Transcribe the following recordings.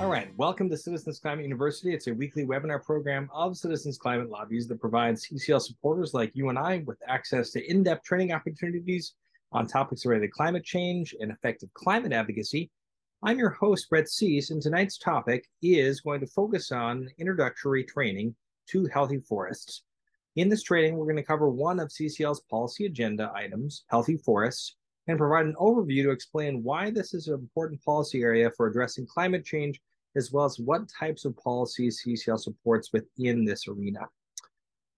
All right, welcome to Citizens Climate University. It's a weekly webinar program of Citizens Climate Lobbies that provides CCL supporters like you and I with access to in depth training opportunities on topics related to climate change and effective climate advocacy. I'm your host, Brett Cease, and tonight's topic is going to focus on introductory training to healthy forests. In this training, we're going to cover one of CCL's policy agenda items, healthy forests, and provide an overview to explain why this is an important policy area for addressing climate change, as well as what types of policies CCL supports within this arena.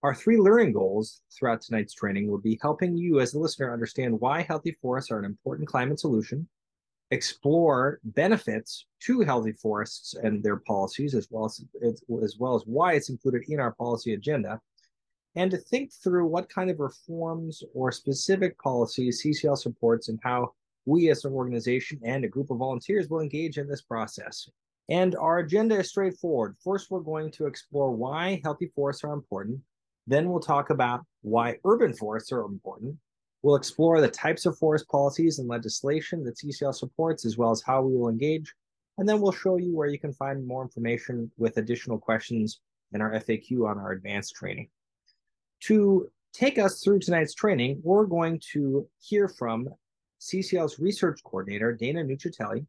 Our three learning goals throughout tonight's training will be helping you as a listener understand why healthy forests are an important climate solution, explore benefits to healthy forests and their policies, as well as, as well as why it's included in our policy agenda, and to think through what kind of reforms or specific policies CCL supports and how we as an organization and a group of volunteers will engage in this process. And our agenda is straightforward. First, we're going to explore why healthy forests are important. Then we'll talk about why urban forests are important. We'll explore the types of forest policies and legislation that CCL supports, as well as how we will engage. And then we'll show you where you can find more information with additional questions in our FAQ on our advanced training. To take us through tonight's training, we're going to hear from CCL's research coordinator, Dana Nuccitelli.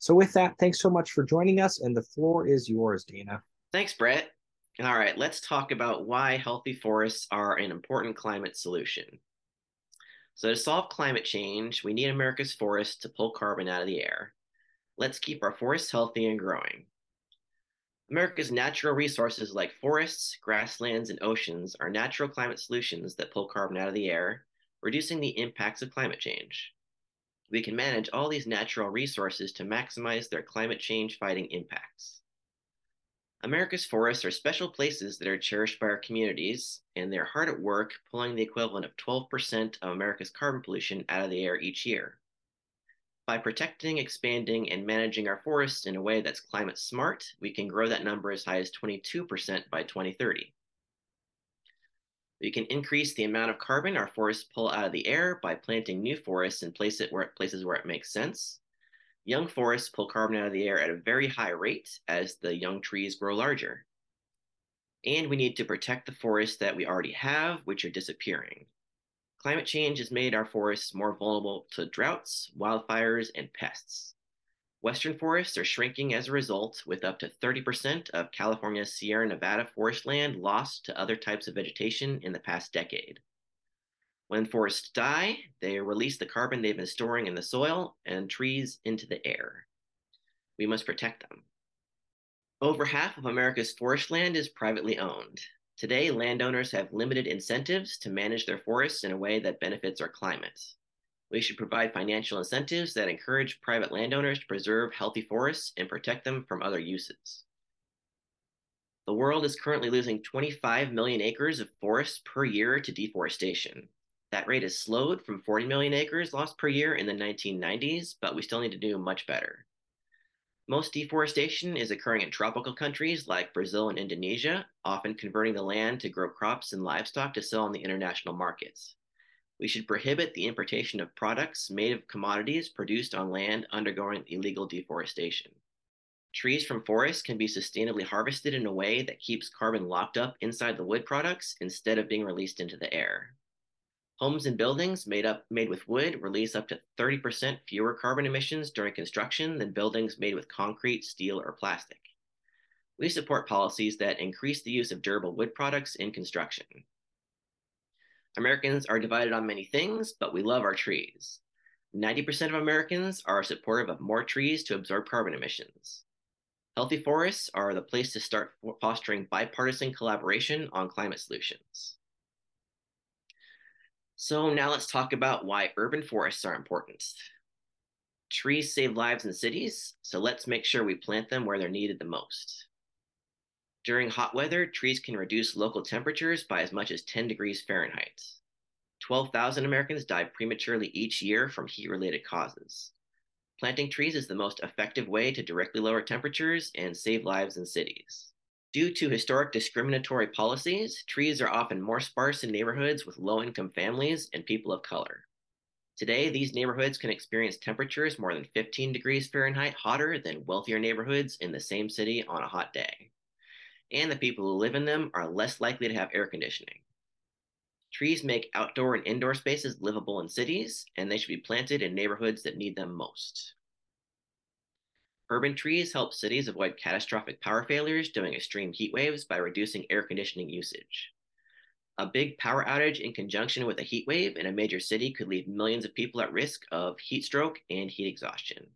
So with that, thanks so much for joining us, and the floor is yours, Dana. Thanks, Brett. All right, let's talk about why healthy forests are an important climate solution. So to solve climate change, we need America's forests to pull carbon out of the air. Let's keep our forests healthy and growing. America's natural resources like forests, grasslands, and oceans are natural climate solutions that pull carbon out of the air, reducing the impacts of climate change. We can manage all these natural resources to maximize their climate change fighting impacts. America's forests are special places that are cherished by our communities, and they're hard at work pulling the equivalent of 12% of America's carbon pollution out of the air each year. By protecting, expanding, and managing our forests in a way that's climate smart, we can grow that number as high as 22% by 2030. We can increase the amount of carbon our forests pull out of the air by planting new forests and place it where, places where it makes sense. Young forests pull carbon out of the air at a very high rate as the young trees grow larger. And we need to protect the forests that we already have, which are disappearing. Climate change has made our forests more vulnerable to droughts, wildfires, and pests. Western forests are shrinking as a result, with up to 30% of California's Sierra Nevada forest land lost to other types of vegetation in the past decade. When forests die, they release the carbon they've been storing in the soil and trees into the air. We must protect them. Over half of America's forest land is privately owned. Today, landowners have limited incentives to manage their forests in a way that benefits our climate. We should provide financial incentives that encourage private landowners to preserve healthy forests and protect them from other uses. The world is currently losing 25 million acres of forests per year to deforestation. That rate has slowed from 40 million acres lost per year in the 1990s, but we still need to do much better. Most deforestation is occurring in tropical countries like Brazil and Indonesia, often converting the land to grow crops and livestock to sell on the international markets. We should prohibit the importation of products made of commodities produced on land undergoing illegal deforestation. Trees from forests can be sustainably harvested in a way that keeps carbon locked up inside the wood products instead of being released into the air. Homes and buildings made up made with wood release up to 30% fewer carbon emissions during construction than buildings made with concrete, steel, or plastic. We support policies that increase the use of durable wood products in construction. Americans are divided on many things, but we love our trees. 90% of Americans are supportive of more trees to absorb carbon emissions. Healthy forests are the place to start fostering bipartisan collaboration on climate solutions. So now let's talk about why urban forests are important. Trees save lives in cities, so let's make sure we plant them where they're needed the most. During hot weather, trees can reduce local temperatures by as much as 10 degrees Fahrenheit. 12,000 Americans die prematurely each year from heat related causes. Planting trees is the most effective way to directly lower temperatures and save lives in cities. Due to historic discriminatory policies, trees are often more sparse in neighborhoods with low income families and people of color. Today, these neighborhoods can experience temperatures more than 15 degrees Fahrenheit hotter than wealthier neighborhoods in the same city on a hot day. And the people who live in them are less likely to have air conditioning. Trees make outdoor and indoor spaces livable in cities, and they should be planted in neighborhoods that need them most. Urban trees help cities avoid catastrophic power failures during extreme heat waves by reducing air conditioning usage. A big power outage in conjunction with a heat wave in a major city could leave millions of people at risk of heat stroke and heat exhaustion.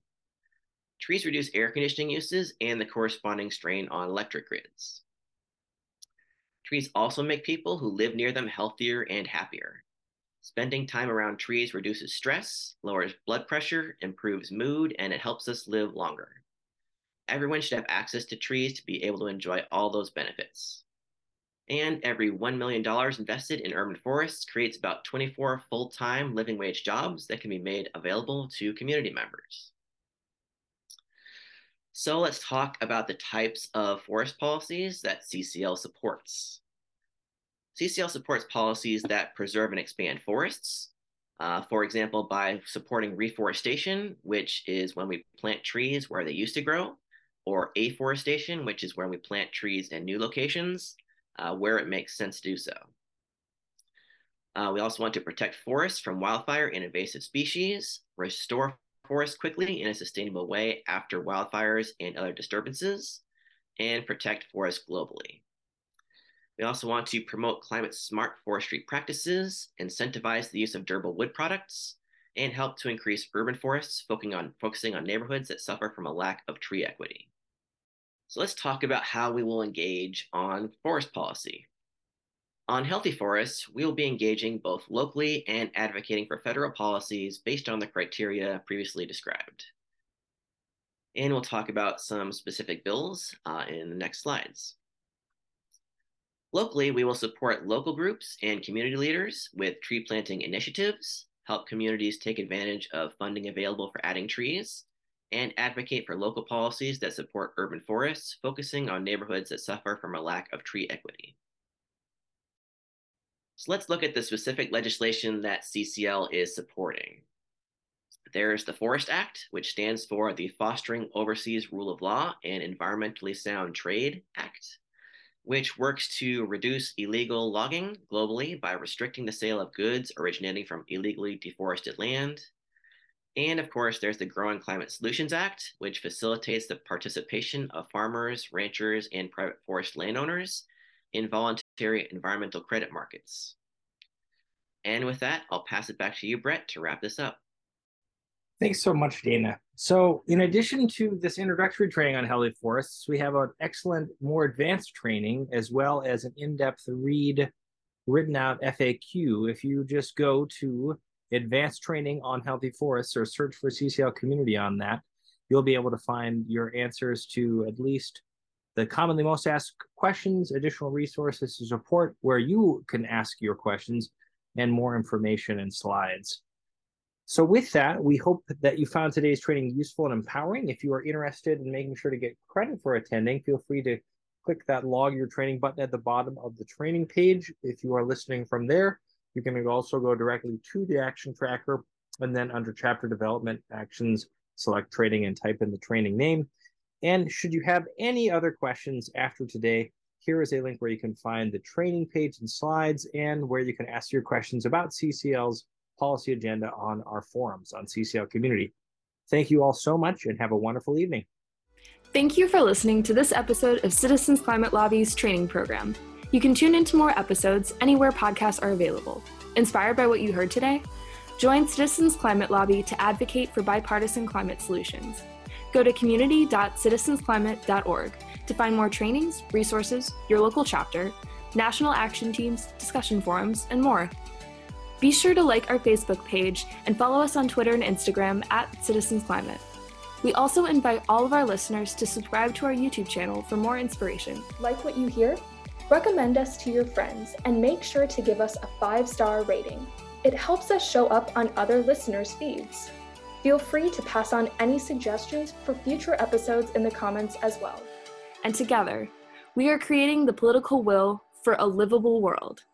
Trees reduce air conditioning uses and the corresponding strain on electric grids. Trees also make people who live near them healthier and happier. Spending time around trees reduces stress, lowers blood pressure, improves mood, and it helps us live longer. Everyone should have access to trees to be able to enjoy all those benefits. And every $1 million invested in urban forests creates about 24 full time living wage jobs that can be made available to community members. So let's talk about the types of forest policies that CCL supports. CCL supports policies that preserve and expand forests, uh, for example, by supporting reforestation, which is when we plant trees where they used to grow, or afforestation, which is where we plant trees in new locations uh, where it makes sense to do so. Uh, we also want to protect forests from wildfire and invasive species, restore forests quickly in a sustainable way after wildfires and other disturbances, and protect forests globally. We also want to promote climate smart forestry practices, incentivize the use of durable wood products, and help to increase urban forests, focusing on, focusing on neighborhoods that suffer from a lack of tree equity. So let's talk about how we will engage on forest policy. On healthy forests, we will be engaging both locally and advocating for federal policies based on the criteria previously described. And we'll talk about some specific bills uh, in the next slides. Locally, we will support local groups and community leaders with tree planting initiatives, help communities take advantage of funding available for adding trees, and advocate for local policies that support urban forests, focusing on neighborhoods that suffer from a lack of tree equity. So let's look at the specific legislation that CCL is supporting. There's the Forest Act, which stands for the Fostering Overseas Rule of Law and Environmentally Sound Trade Act, which works to reduce illegal logging globally by restricting the sale of goods originating from illegally deforested land. And of course, there's the Growing Climate Solutions Act, which facilitates the participation of farmers, ranchers, and private forest landowners in voluntary environmental credit markets. And with that, I'll pass it back to you, Brett, to wrap this up. Thanks so much, Dana. So, in addition to this introductory training on healthy forests, we have an excellent, more advanced training as well as an in depth read written out FAQ. If you just go to advanced training on healthy forests or search for CCL community on that, you'll be able to find your answers to at least the commonly most asked questions, additional resources to support where you can ask your questions, and more information and slides. So with that, we hope that you found today's training useful and empowering. If you are interested in making sure to get credit for attending, feel free to click that log your training button at the bottom of the training page. If you are listening from there, you can also go directly to the action tracker and then under chapter development actions, select training and type in the training name. And should you have any other questions after today, here is a link where you can find the training page and slides and where you can ask your questions about CCL's policy agenda on our forums on CCL Community. Thank you all so much and have a wonderful evening. Thank you for listening to this episode of Citizens Climate Lobby's training program. You can tune into more episodes anywhere podcasts are available. Inspired by what you heard today? Join Citizens Climate Lobby to advocate for bipartisan climate solutions. Go to community.citizensclimate.org to find more trainings, resources, your local chapter, national action teams, discussion forums, and more. Be sure to like our Facebook page and follow us on Twitter and Instagram at Citizens Climate. We also invite all of our listeners to subscribe to our YouTube channel for more inspiration. Like what you hear? Recommend us to your friends and make sure to give us a five star rating. It helps us show up on other listeners' feeds. Feel free to pass on any suggestions for future episodes in the comments as well. And together, we are creating the political will for a livable world.